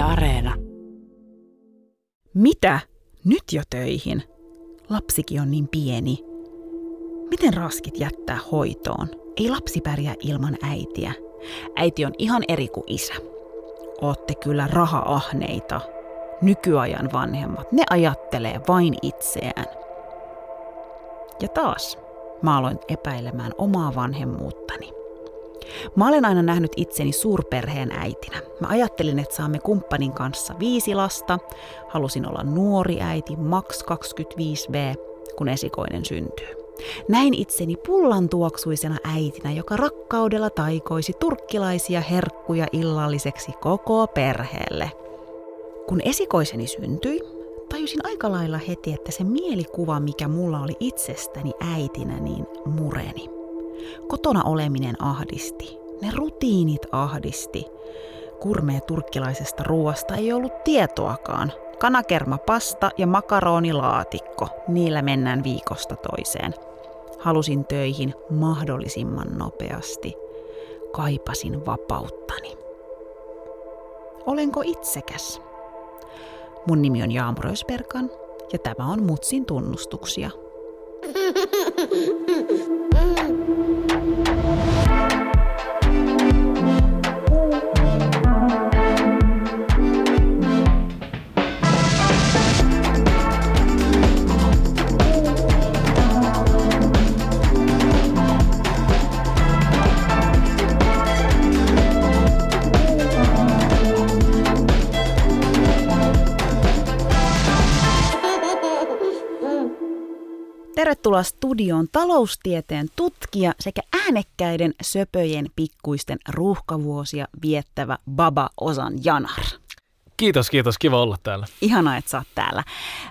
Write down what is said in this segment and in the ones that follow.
Areena. Mitä? Nyt jo töihin? Lapsikin on niin pieni. Miten raskit jättää hoitoon? Ei lapsi pärjää ilman äitiä. Äiti on ihan eri kuin isä. Ootte kyllä raha-ahneita. Nykyajan vanhemmat, ne ajattelee vain itseään. Ja taas mä aloin epäilemään omaa vanhemmuuttani. Mä olen aina nähnyt itseni suurperheen äitinä. Mä ajattelin, että saamme kumppanin kanssa viisi lasta. Halusin olla nuori äiti, maks 25V, kun esikoinen syntyy. Näin itseni pullan tuoksuisena äitinä, joka rakkaudella taikoisi turkkilaisia herkkuja illalliseksi koko perheelle. Kun esikoiseni syntyi, tajusin aika lailla heti, että se mielikuva, mikä mulla oli itsestäni äitinä, niin mureni. Kotona oleminen ahdisti. Ne rutiinit ahdisti. Kurmea turkkilaisesta ruoasta ei ollut tietoakaan. Kanakerma pasta ja makaronilaatikko, niillä mennään viikosta toiseen. Halusin töihin mahdollisimman nopeasti. Kaipasin vapauttani. Olenko itsekäs? Mun nimi on Ösperkan ja tämä on Mutsin tunnustuksia. Tervetuloa studioon taloustieteen tutkija sekä äänekkäiden söpöjen pikkuisten ruuhkavuosia viettävä Baba Osan Janar. Kiitos, kiitos. Kiva olla täällä. Ihanaa, että sä oot täällä.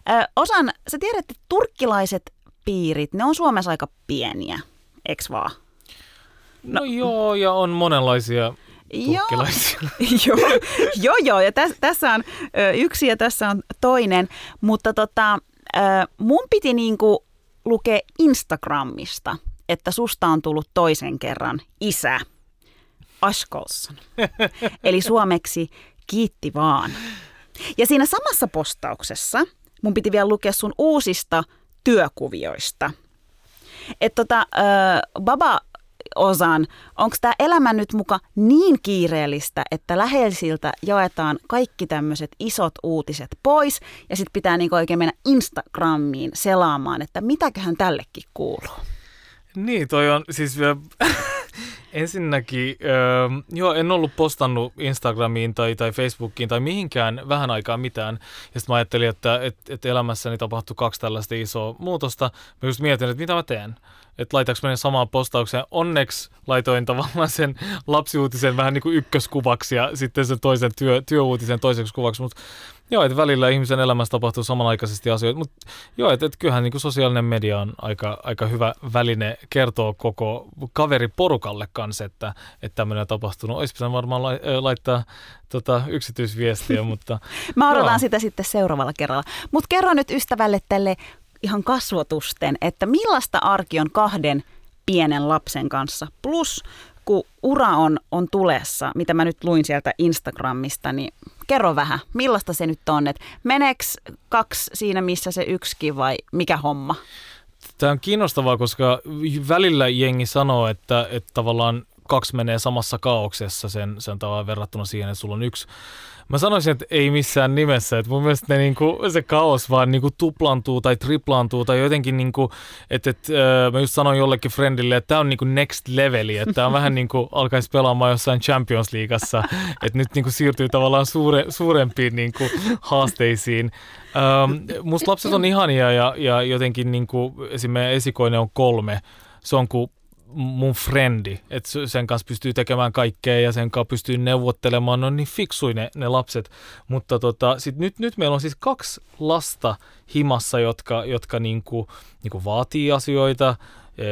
Ö, Osan, sä tiedät, että turkkilaiset piirit, ne on Suomessa aika pieniä, eks vaan? No, no joo, ja on monenlaisia turkkilaisia. Joo, joo, joo, ja täs, tässä on ö, yksi ja tässä on toinen, mutta tota, ö, mun piti niinku lukee Instagramista, että susta on tullut toisen kerran isä. Askolson. Eli suomeksi kiitti vaan. Ja siinä samassa postauksessa mun piti vielä lukea sun uusista työkuvioista. Että tota, äh, Baba Osan, onko tämä elämä nyt muka niin kiireellistä, että läheisiltä jaetaan kaikki tämmöiset isot uutiset pois ja sitten pitää niinku oikein mennä Instagramiin selaamaan, että mitäköhän tällekin kuuluu? Niin, toi on siis ensinnäkin, öö, joo, en ollut postannut Instagramiin tai, tai Facebookiin tai mihinkään vähän aikaa mitään. Ja sitten mä ajattelin, että et, et elämässäni tapahtui kaksi tällaista isoa muutosta. Mä just mietin, että mitä mä teen että laitaanko menen samaan postaukseen. Onneksi laitoin tavallaan sen lapsiuutisen vähän niin kuin ykköskuvaksi ja sitten sen toisen työ, työuutisen toiseksi kuvaksi, mutta joo, että välillä ihmisen elämässä tapahtuu samanaikaisesti asioita, mutta joo, että, että kyllähän niin kuin sosiaalinen media on aika, aika hyvä väline kertoa koko kaveriporukalle kanssa, että, että tämmöinen on tapahtunut. Olisi pitänyt varmaan laittaa tota, yksityisviestiä, mutta... Mä odotan joo. sitä sitten seuraavalla kerralla. Mutta kerro nyt ystävälle tälle ihan kasvotusten, että millaista arki on kahden pienen lapsen kanssa. Plus, kun ura on, on tulessa, mitä mä nyt luin sieltä Instagramista, niin kerro vähän, millaista se nyt on, että meneekö kaksi siinä, missä se yksikin vai mikä homma? Tämä on kiinnostavaa, koska välillä jengi sanoo, että, että tavallaan kaksi menee samassa kaauksessa sen, sen tavallaan verrattuna siihen, että sulla on yksi Mä sanoisin, että ei missään nimessä. Että mun mielestä ne niinku, se kaos vaan niinku tuplantuu tai triplaantuu tai jotenkin, niinku, että et, äh, mä just sanoin jollekin friendille, että tämä on niinku next leveli, että tämä on vähän niin kuin alkaisi pelaamaan jossain Champions Leagueassa, että nyt niinku siirtyy tavallaan suure, suurempiin niinku haasteisiin. Ähm, musta lapset on ihania ja, ja jotenkin niinku, esimerkiksi esikoinen on kolme. Se on kuin mun frendi, että sen kanssa pystyy tekemään kaikkea ja sen kanssa pystyy neuvottelemaan, ne on niin fiksuja ne, ne lapset. Mutta tota, sit nyt, nyt meillä on siis kaksi lasta himassa, jotka, jotka niinku, niinku vaatii asioita. E,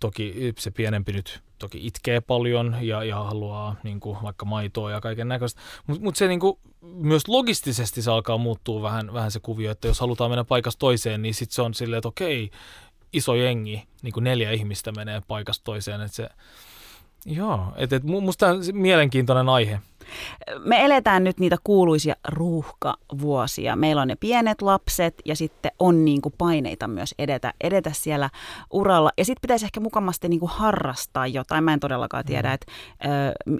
toki se pienempi nyt toki itkee paljon ja, ja haluaa niinku, vaikka maitoa ja kaiken näköistä. Mutta mut se niinku, myös logistisesti se alkaa muuttua vähän, vähän se kuvio, että jos halutaan mennä paikasta toiseen, niin sitten se on silleen, että okei, iso jengi, niin kuin neljä ihmistä menee paikasta toiseen. Että se, joo, että et, musta on mielenkiintoinen aihe. Me eletään nyt niitä kuuluisia ruuhkavuosia. Meillä on ne pienet lapset ja sitten on niin kuin paineita myös edetä, edetä siellä uralla. Ja sitten pitäisi ehkä mukamasti niin kuin harrastaa jotain. Mä en todellakaan tiedä, että ö,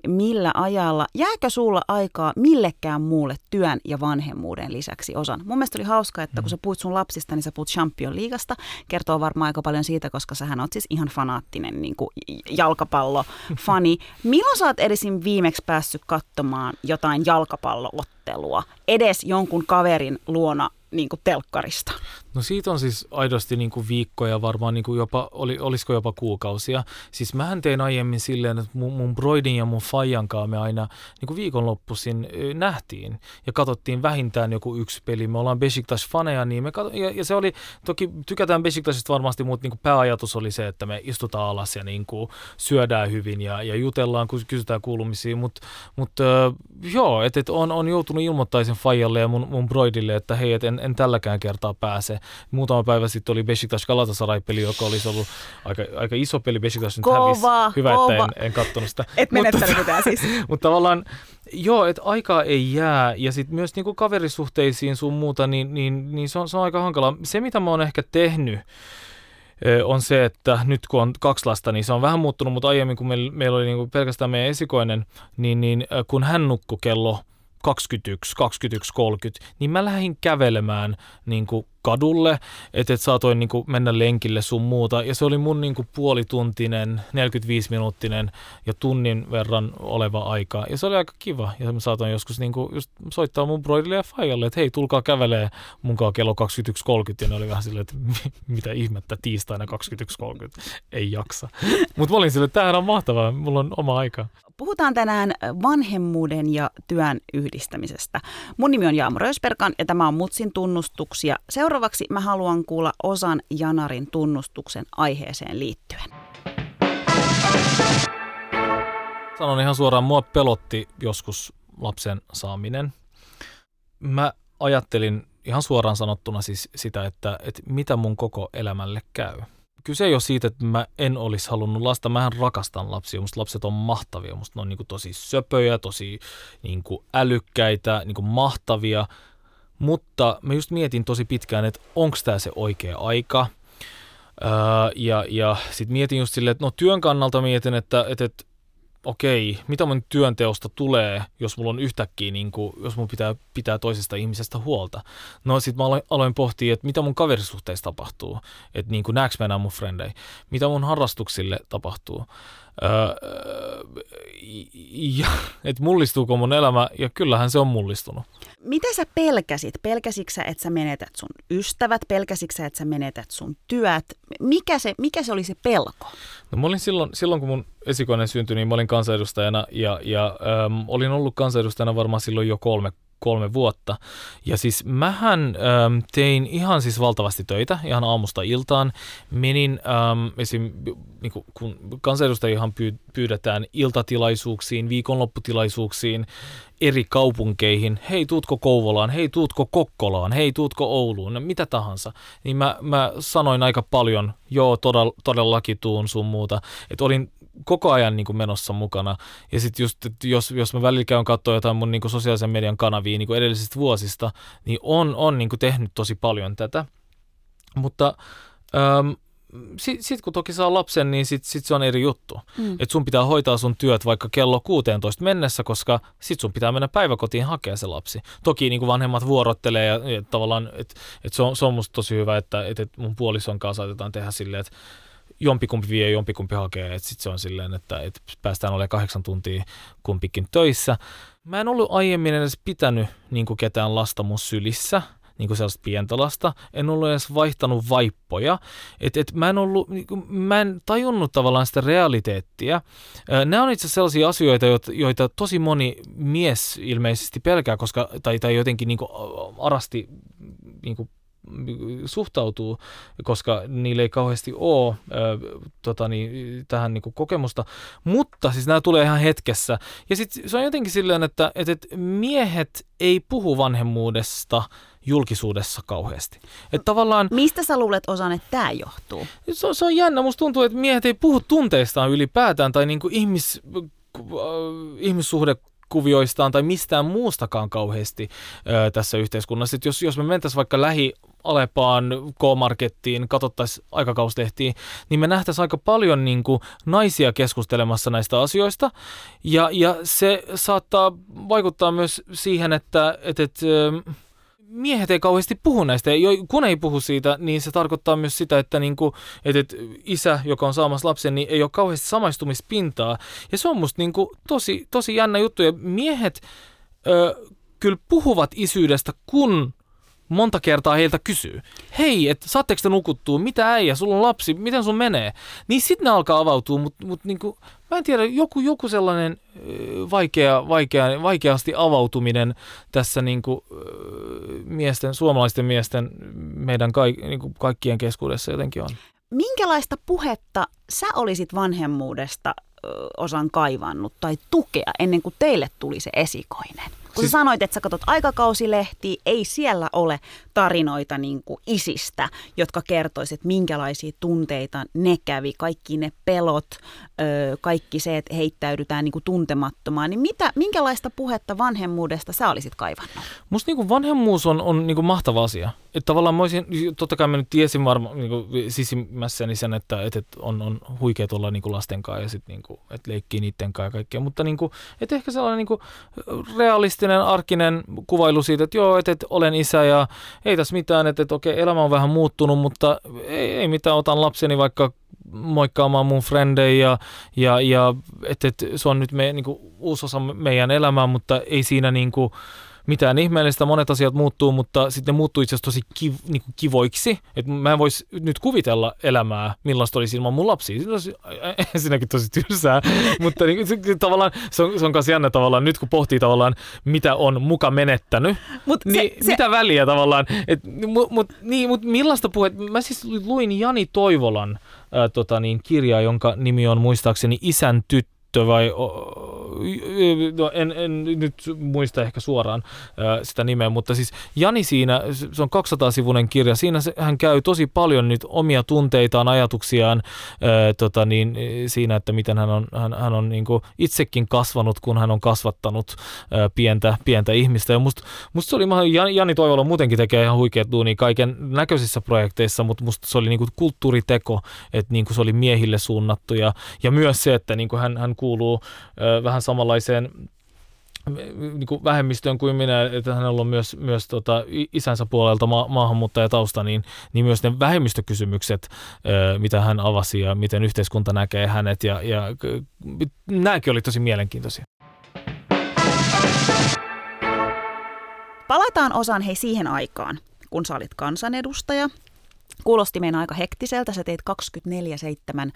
millä ajalla. Jääkö sulla aikaa millekään muulle työn ja vanhemmuuden lisäksi osan? Mun mielestä oli hauska, että kun sä puhut sun lapsista, niin sä puhut Champion liigasta. Kertoo varmaan aika paljon siitä, koska sähän oot siis ihan fanaattinen niin kuin jalkapallo-fani. Milloin sä oot edesin viimeksi päässyt katsomaan jotain jalkapalloottelua edes jonkun kaverin luona niin kuin telkkarista? No siitä on siis aidosti niin kuin viikkoja, varmaan niin kuin jopa, oli, olisiko jopa kuukausia. Siis mähän tein aiemmin silleen, että mun, mun broidin ja mun fajankaan me aina niin kuin viikonloppuisin nähtiin ja katsottiin vähintään joku yksi peli. Me ollaan Besiktas-faneja, niin me kato, ja, ja, se oli, toki tykätään Besiktasista varmasti, mutta niin kuin pääajatus oli se, että me istutaan alas ja niin kuin syödään hyvin ja, ja jutellaan, kun kysytään kuulumisia, mutta mut, joo, että et on, on joutunut ilmoittaisin fajalle ja mun, mun broidille, että hei, et en, en tälläkään kertaa pääse muutama päivä sitten oli Besiktas Galatasaray-peli, joka olisi ollut aika, aika iso peli. Besiktas nyt kova, hävisi. Hyvä, kova. että en, en katsonut sitä. Et menettänyt mitään siis. mutta tavallaan, joo, että aikaa ei jää. Ja sitten myös niinku kaverisuhteisiin sun muuta, niin, niin, niin se, on, se on aika hankala. Se, mitä mä oon ehkä tehnyt, on se, että nyt kun on kaksi lasta, niin se on vähän muuttunut, mutta aiemmin kun meillä, meillä oli niin pelkästään meidän esikoinen, niin, niin kun hän nukkui kello 21, 21, 30, niin mä lähdin kävelemään niin kuin kadulle, että et saatoin niin kuin mennä lenkille sun muuta. Ja se oli mun niin kuin puolituntinen, 45-minuuttinen ja tunnin verran oleva aika. Ja se oli aika kiva. Ja mä saatoin joskus niin kuin just soittaa mun broidille ja faijalle, että hei, tulkaa kävelee munkaan kello 21.30. Ja ne oli vähän silleen, että mitä ihmettä tiistaina 21.30. Ei jaksa. Mutta mä olin silleen, että tämähän on mahtavaa, mulla on oma aika. Puhutaan tänään vanhemmuuden ja työn yhdistämisestä. Mun nimi on Jaamo Rösperkan ja tämä on Mutsin tunnustuksia. Seuraavaksi mä haluan kuulla osan Janarin tunnustuksen aiheeseen liittyen. Sanon ihan suoraan, mua pelotti joskus lapsen saaminen. Mä ajattelin ihan suoraan sanottuna siis sitä, että, että mitä mun koko elämälle käy kyse ei ole siitä, että mä en olisi halunnut lasta. Mähän rakastan lapsia. Musta lapset on mahtavia. Musta ne on niin kuin tosi söpöjä, tosi niin kuin älykkäitä, niin kuin mahtavia. Mutta mä just mietin tosi pitkään, että onko tämä se oikea aika. Öö, ja ja sitten mietin just silleen, että no työn kannalta mietin, että, että, että okei, mitä mun työnteosta tulee, jos mulla on yhtäkkiä, niin kuin, jos mun pitää pitää toisesta ihmisestä huolta. No sit mä aloin, aloin pohtia, että mitä mun kaverisuhteissa tapahtuu, että niin kuin näeks mä mun frendei, mitä mun harrastuksille tapahtuu. Öö, ja, että mullistuuko mun elämä, ja kyllähän se on mullistunut. Mitä sä pelkäsit? Pelkäsitkö sä, että sä menetät sun ystävät? Pelkäsitkö sä, että sä menetät sun työt? Mikä se, mikä se oli se pelko? No mä olin silloin, silloin kun mun esikoinen syntyi, niin mä olin kansanedustajana ja, ja äm, olin ollut kansanedustajana varmaan silloin jo kolme kolme vuotta. Ja siis mähän ähm, tein ihan siis valtavasti töitä, ihan aamusta iltaan. Menin ähm, esim. Niin kun kansanedustajihan pyydetään iltatilaisuuksiin, viikonlopputilaisuuksiin, eri kaupunkeihin, hei tuutko Kouvolaan, hei tuutko Kokkolaan, hei tuutko Ouluun, no, mitä tahansa, niin mä, mä sanoin aika paljon, joo todella, todellakin tuun sun muuta, että olin koko ajan niin kuin menossa mukana. Ja sitten just, että jos, jos mä välillä käyn katsoa jotain mun niin kuin sosiaalisen median kanavia niin kuin edellisistä vuosista, niin on, on niin kuin tehnyt tosi paljon tätä. Mutta äm, sitten sit kun toki saa lapsen, niin sitten sit se on eri juttu. Mm. Että sun pitää hoitaa sun työt vaikka kello 16 mennessä, koska sit sun pitää mennä päiväkotiin hakea se lapsi. Toki niin kuin vanhemmat vuorottelee ja, ja tavallaan, että et se, on, se on musta tosi hyvä, että et, et mun puolison kanssa saatetaan tehdä silleen, että jompikumpi vie, jompikumpi hakee, että sitten se on silleen, että, että päästään olemaan kahdeksan tuntia kumpikin töissä. Mä en ollut aiemmin edes pitänyt niin kuin ketään lasta mun sylissä, niin kuin sellaista pientä lasta. En ollut edes vaihtanut vaippoja. Et, et mä, en ollut, niin kuin, mä en tajunnut tavallaan sitä realiteettia. Nämä on itse sellaisia asioita, joita, joita tosi moni mies ilmeisesti pelkää, koska, tai, tai jotenkin niin kuin arasti niin kuin suhtautuu, koska niillä ei kauheasti ole äh, tota niin, tähän niin kuin kokemusta. Mutta siis nämä tulee ihan hetkessä. Ja sitten se on jotenkin silleen, että, että, että miehet ei puhu vanhemmuudesta julkisuudessa kauheasti. Et tavallaan, Mistä sä luulet osan, että tämä johtuu? Se, se on jännä. Musta tuntuu, että miehet ei puhu tunteistaan ylipäätään tai niin kuin ihmis, ihmissuhde kuvioistaan tai mistään muustakaan kauheasti ö, tässä yhteiskunnassa. Et jos, jos me mentäisiin vaikka lähi Alepaan, K-Markettiin, katsottaisiin aikakauslehtiin, niin me nähtäisiin aika paljon niin kuin, naisia keskustelemassa näistä asioista. Ja, ja se saattaa vaikuttaa myös siihen, että, että, että miehet ei kauheasti puhu näistä. Ja kun ei puhu siitä, niin se tarkoittaa myös sitä, että, niin kuin, että isä, joka on saamassa lapsen, niin ei ole kauheasti samaistumispintaa. Ja se on musta niin kuin, tosi, tosi jännä juttu. Ja miehet ö, kyllä puhuvat isyydestä, kun monta kertaa heiltä kysyy, hei, että saatteko te nukuttua, mitä äijä, sulla on lapsi, miten sun menee? Niin sitten ne alkaa avautua, mutta mut niinku, mä en tiedä, joku, joku sellainen vaikea, vaikea, vaikeasti avautuminen tässä niinku, miesten, suomalaisten miesten, meidän kaik, niinku kaikkien keskuudessa jotenkin on. Minkälaista puhetta sä olisit vanhemmuudesta osan kaivannut tai tukea ennen kuin teille tuli se esikoinen? Kun siis... sä sanoit, että sä katsot aikakausilehtiä, ei siellä ole tarinoita niin kuin isistä, jotka kertoisivat, että minkälaisia tunteita ne kävi, kaikki ne pelot, öö, kaikki se, että heittäydytään niin kuin tuntemattomaan. Niin mitä, minkälaista puhetta vanhemmuudesta sä olisit kaivannut? Musta niin kuin vanhemmuus on, on niin kuin mahtava asia. Että tavallaan mä olisin, totta kai mä nyt tiesin varmaan niin sisimmässäni sen, että, että on, on huikeet olla niin kuin lasten kanssa ja sitten niin kuin, että leikkii niiden kanssa ja kaikkea. Mutta niin kuin, että ehkä sellainen niin kuin realistinen, arkinen kuvailu siitä, että joo, että, että olen isä ja ei tässä mitään, että, että okei, elämä on vähän muuttunut, mutta ei, ei mitään, otan lapseni vaikka moikkaamaan mun frendejä ja, ja, ja että, että se on nyt me, niin kuin, uusi osa meidän elämää, mutta ei siinä niin kuin, mitään ihmeellistä, monet asiat muuttuu, mutta sitten ne muuttuu itse asiassa tosi kiv, niin kuin kivoiksi. Että mä en voisi nyt kuvitella elämää, millaista olisi ilman mun lapsia. Se olisi ensinnäkin tosi tylsää, mutta niin, se, tavallaan se on, se on myös jännä tavallaan, nyt kun pohtii tavallaan, mitä on muka menettänyt, Mut niin se, se... mitä väliä tavallaan. Et, mut, mut, niin, mut millaista puhet, mä siis luin Jani Toivolan ää, tota niin, kirjaa, jonka nimi on muistaakseni Isän tyttö vai no en, en nyt muista ehkä suoraan sitä nimeä, mutta siis Jani siinä, se on 200-sivuinen kirja, siinä hän käy tosi paljon nyt omia tunteitaan, ajatuksiaan tota niin, siinä, että miten hän on, hän, hän on niin itsekin kasvanut, kun hän on kasvattanut pientä, pientä ihmistä. Ja musta must se oli, Jani Toivola muutenkin tekee ihan huikeat duunia kaiken näköisissä projekteissa, mutta musta se oli niin kulttuuriteko, että niin se oli miehille suunnattu ja, ja myös se, että niin hän, hän kuuluu vähän samanlaiseen niin kuin vähemmistöön kuin minä, että hänellä on myös, myös tota, isänsä puolelta ma- maahanmuuttajatausta, niin, niin myös ne vähemmistökysymykset, ö, mitä hän avasi ja miten yhteiskunta näkee hänet, ja, ja nämäkin oli tosi mielenkiintoisia. Palataan osaan hei siihen aikaan, kun sä olit kansanedustaja Kuulosti meidän aika hektiseltä, sä teet 24-7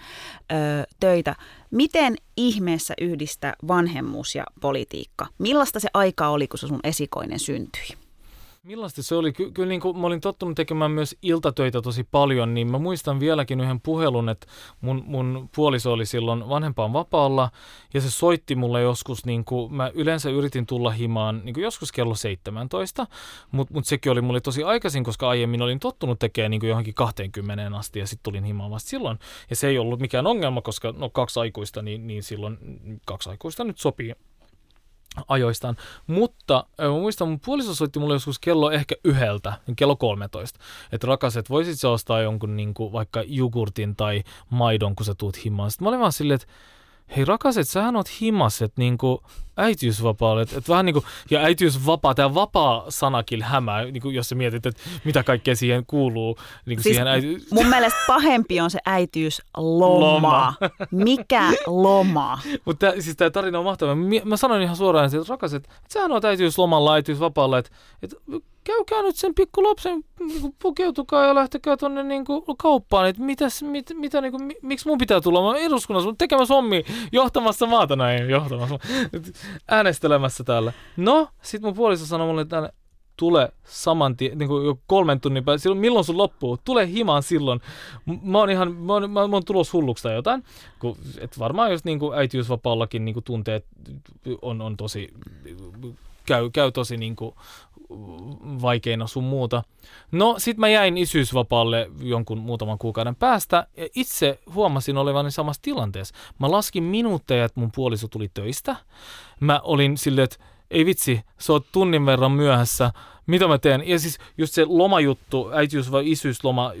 ö, töitä. Miten ihmeessä yhdistää vanhemmuus ja politiikka? Millaista se aika oli, kun se sun esikoinen syntyi? Millaista se oli? Ky- kyllä niin kuin mä olin tottunut tekemään myös iltatöitä tosi paljon, niin mä muistan vieläkin yhden puhelun, että mun, mun puoliso oli silloin vanhempaan vapaalla ja se soitti mulle joskus, niin kuin mä yleensä yritin tulla himaan niin kuin joskus kello 17, mutta mut sekin oli mulle tosi aikaisin, koska aiemmin olin tottunut tekemään niin kuin johonkin 20 asti ja sitten tulin himaan vasta silloin. Ja se ei ollut mikään ongelma, koska no kaksi aikuista, niin, niin silloin kaksi aikuista nyt sopii ajoistaan. Mutta mä muistan, mun puoliso soitti mulle joskus kello ehkä yhdeltä, niin kello 13. Että rakas, että voisit sä ostaa jonkun niin kuin, vaikka jogurtin tai maidon, kun sä tuut himaan. Sitten mä olin vaan silleen, että hei rakas, että sähän oot himas, että niinku äitiysvapaalle, että et vähän niinku, ja äitiysvapaa, tämä vapaa-sanakin hämää, niinku, jos sä mietit, että mitä kaikkea siihen kuuluu. Niinku siis siihen äiti- mun mielestä pahempi on se äitiysloma. Loma. Mikä loma? Mutta siis tämä tarina on mahtava. Mä, sanoin ihan suoraan, että rakas, että, sähän oot äitiyslomalla, äitiysvapaalla, että, että käykää nyt sen pikkulapsen, niin pukeutukaa ja lähtekää tuonne niin kauppaan, että mitäs, mit, mitä, niin kuin, miksi mun pitää tulla? Mä eduskunnassa tekemässä hommi, johtamassa maata näin, johtamassa, äänestelemässä täällä. No, sit mun puoliso sanoi mulle, että tule saman tien, niin kuin jo kolmen tunnin päästä, silloin, milloin sun loppuu, tule himaan silloin. Mä oon ihan, mä oon, mä oon tulos hulluksi tai jotain, kun, et varmaan jos niin kuin äitiysvapaallakin niin kuin tunteet on, on tosi, käy, käy tosi niin kuin vaikeina sun muuta. No sit mä jäin isyysvapaalle jonkun muutaman kuukauden päästä ja itse huomasin olevani samassa tilanteessa. Mä laskin minuutteja, että mun puoliso tuli töistä. Mä olin silleen, että ei vitsi, sä oot tunnin verran myöhässä, mitä mä teen? Ja siis just se lomajuttu, äitiys vai isyysloma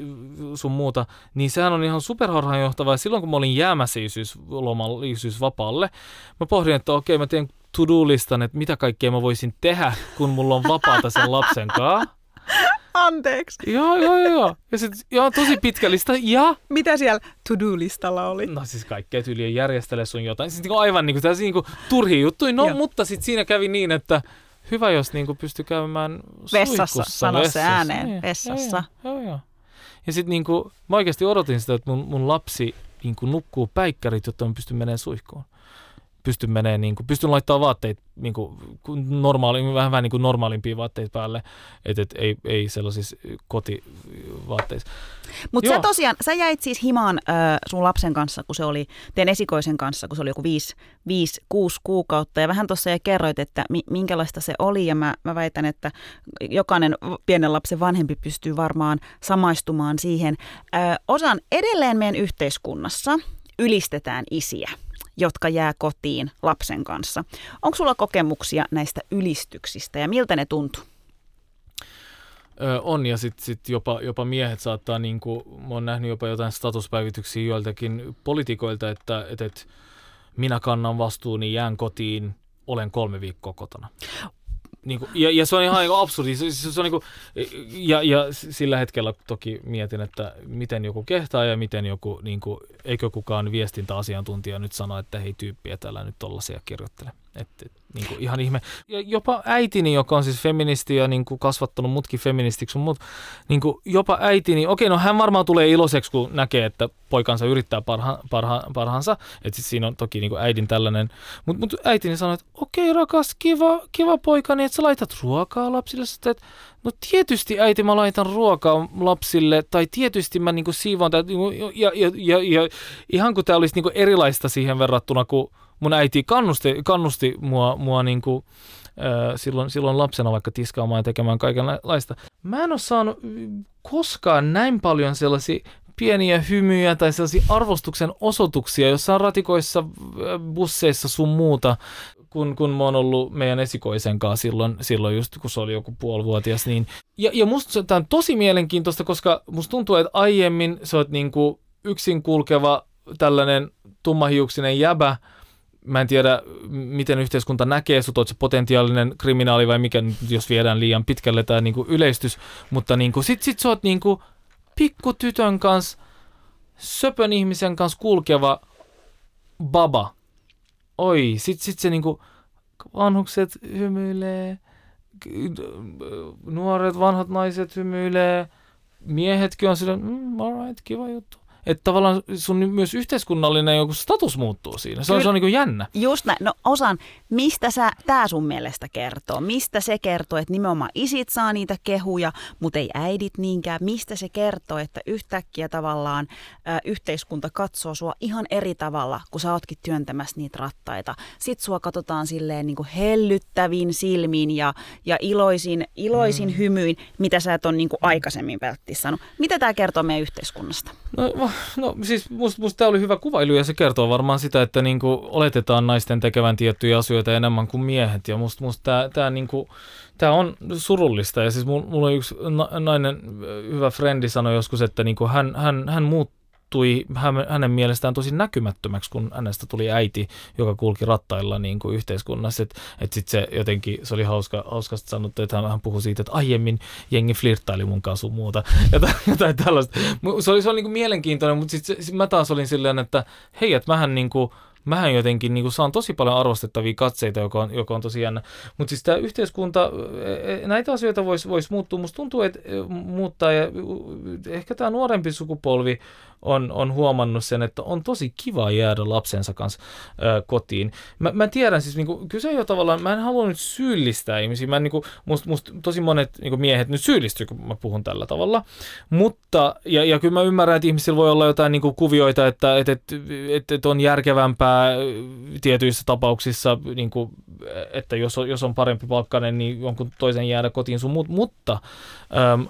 sun muuta, niin sehän on ihan superharhaanjohtavaa. Ja silloin kun mä olin jäämässä isyysloma, isyysvapaalle, mä pohdin, että okei, mä teen to-do-listan, että mitä kaikkea mä voisin tehdä, kun mulla on vapaata sen lapsen kanssa. Anteeksi. Joo, joo, joo. Ja sit, joo, tosi pitkä lista. Ja? Mitä siellä to-do-listalla oli? No siis kaikkea tyyliä järjestele sun jotain. Siis niinku aivan niinku, tässä niinku turhia juttuja. No, joo. mutta sitten siinä kävi niin, että hyvä, jos niinku pystyy käymään Vessassa, sano se ääneen. Niin, Vessassa. Joo, joo, joo. Ja sitten niinku, mä oikeasti odotin sitä, että mun, mun lapsi niinku nukkuu päikkärit, jotta mä pystyn menemään suihkuun pystyn menee, niin kuin, pystyn laittamaan vaatteet niin kuin, normaali, vähän, vähän niin kuin normaalimpia vaatteita päälle, että et, ei, ei sellaisissa kotivaatteissa. Mutta sä tosiaan, sä jäit siis himaan äh, sun lapsen kanssa, kun se oli, teidän esikoisen kanssa, kun se oli joku 5-6 kuukautta, ja vähän tuossa jo kerroit, että mi, minkälaista se oli, ja mä, mä väitän, että jokainen pienen lapsen vanhempi pystyy varmaan samaistumaan siihen. Äh, osan edelleen meidän yhteiskunnassa ylistetään isiä jotka jää kotiin lapsen kanssa. Onko sulla kokemuksia näistä ylistyksistä ja miltä ne tuntuu? On ja sitten sit jopa, jopa miehet saattaa, niin kuin, oon nähnyt jopa jotain statuspäivityksiä joiltakin poliitikoilta, että, että, että minä kannan vastuuni, jään kotiin, olen kolme viikkoa kotona. Niin kuin, ja, ja se on ihan niin absurdi. Se, se, se on niin kuin, ja, ja sillä hetkellä toki mietin, että miten joku kehtaa ja miten joku, niin kuin, eikö kukaan viestintäasiantuntija nyt sano, että hei tyyppi, että älä nyt tollasia kirjoittele. Et, et, niin kuin ihan ihme. Ja jopa äitini, joka on siis feministi ja niin kuin kasvattanut mutkin feministiksi, mutta niin kuin jopa äitini, okei, no hän varmaan tulee iloiseksi, kun näkee, että poikansa yrittää parha, parha, parhaansa. Että siis siinä on toki niin kuin äidin tällainen. Mutta mut äitini sanoi, että okei rakas, kiva, kiva poika, niin että sä laitat ruokaa lapsille. Sitten, että no tietysti äiti mä laitan ruokaa lapsille, tai tietysti mä niin kuin siivoan. Niinku, ja, ja, ja, ja, ihan kuin tämä olisi niin kuin erilaista siihen verrattuna, kun mun äiti kannusti, kannusti mua, mua niin kuin, silloin, silloin lapsena vaikka tiskaamaan ja tekemään kaikenlaista. Mä en ole saanut koskaan näin paljon sellaisia pieniä hymyjä tai sellaisia arvostuksen osoituksia jossain ratikoissa, busseissa sun muuta, kun, kun mä oon ollut meidän esikoisen kanssa silloin, silloin just kun se oli joku puolivuotias. Niin. Ja, ja musta tämä on tosi mielenkiintoista, koska musta tuntuu, että aiemmin sä oot niin kuin yksin kulkeva tällainen tummahiuksinen jäbä, mä en tiedä, miten yhteiskunta näkee sut, se potentiaalinen kriminaali vai mikä, jos viedään liian pitkälle tämä niin yleistys, mutta niin kuin, sit, sit sä oot niin kuin pikkutytön kanssa, söpön ihmisen kanssa kulkeva baba. Oi, sit, sit se niin kuin, vanhukset hymyilee, nuoret vanhat naiset hymyilee, miehetkin on silleen, mm, alright, kiva juttu että tavallaan sun myös yhteiskunnallinen joku status muuttuu siinä. Se on, se on niin kuin jännä. Just näin. No osan, mistä sä, tää sun mielestä kertoo? Mistä se kertoo, että nimenomaan isit saa niitä kehuja, mutta ei äidit niinkään? Mistä se kertoo, että yhtäkkiä tavallaan ä, yhteiskunta katsoo sua ihan eri tavalla, kun sä ootkin työntämässä niitä rattaita. Sitten sua katsotaan silleen niin kuin hellyttävin silmin ja, ja iloisin, iloisin mm. hymyin, mitä sä et ole niin kuin aikaisemmin välttämättä sanonut. Mitä tämä kertoo meidän yhteiskunnasta? No no siis musta, musta tämä oli hyvä kuvailu ja se kertoo varmaan sitä, että niinku oletetaan naisten tekevän tiettyjä asioita enemmän kuin miehet. Ja musta, musta tämä, tämä, niinku, tämä on surullista. Ja siis mulla on yksi nainen, hyvä frendi sanoi joskus, että niinku hän, hän, hän muuttuu muuttui hänen mielestään tosi näkymättömäksi, kun hänestä tuli äiti, joka kulki rattailla niin kuin yhteiskunnassa. Että et sitten se jotenkin, se oli hauska, hauskasti sanottu, että hän, hän puhui siitä, että aiemmin jengi flirttaili mun kanssa muuta. Jotain, jotain tällaista. Se oli, se oli niin kuin mielenkiintoinen, mutta sitten sit mä taas olin silleen, että hei, että mähän niin kuin, mähän jotenkin niin kuin saan tosi paljon arvostettavia katseita, joka on, joka on tosi jännä. Mutta siis tämä yhteiskunta, e, e, näitä asioita voisi vois muuttua. Musta tuntuu, että e, muuttaa ja ehkä tämä nuorempi sukupolvi on, on huomannut sen, että on tosi kiva jäädä lapsensa kanssa ö, kotiin. Mä, mä tiedän siis, niin kuin, kyse ei ole tavallaan, mä en halua nyt syyllistää ihmisiä. Mä, niin kuin, musta, musta tosi monet niin kuin miehet nyt syyllistyy, kun mä puhun tällä tavalla. Mutta, ja, ja kyllä mä ymmärrän, että ihmisillä voi olla jotain niin kuin kuvioita, että, että, että, että, että on järkevämpää tietyissä tapauksissa, niin kuin, että jos on, jos on parempi palkkainen, niin jonkun toisen jäädä kotiin sun muut. Mutta äm,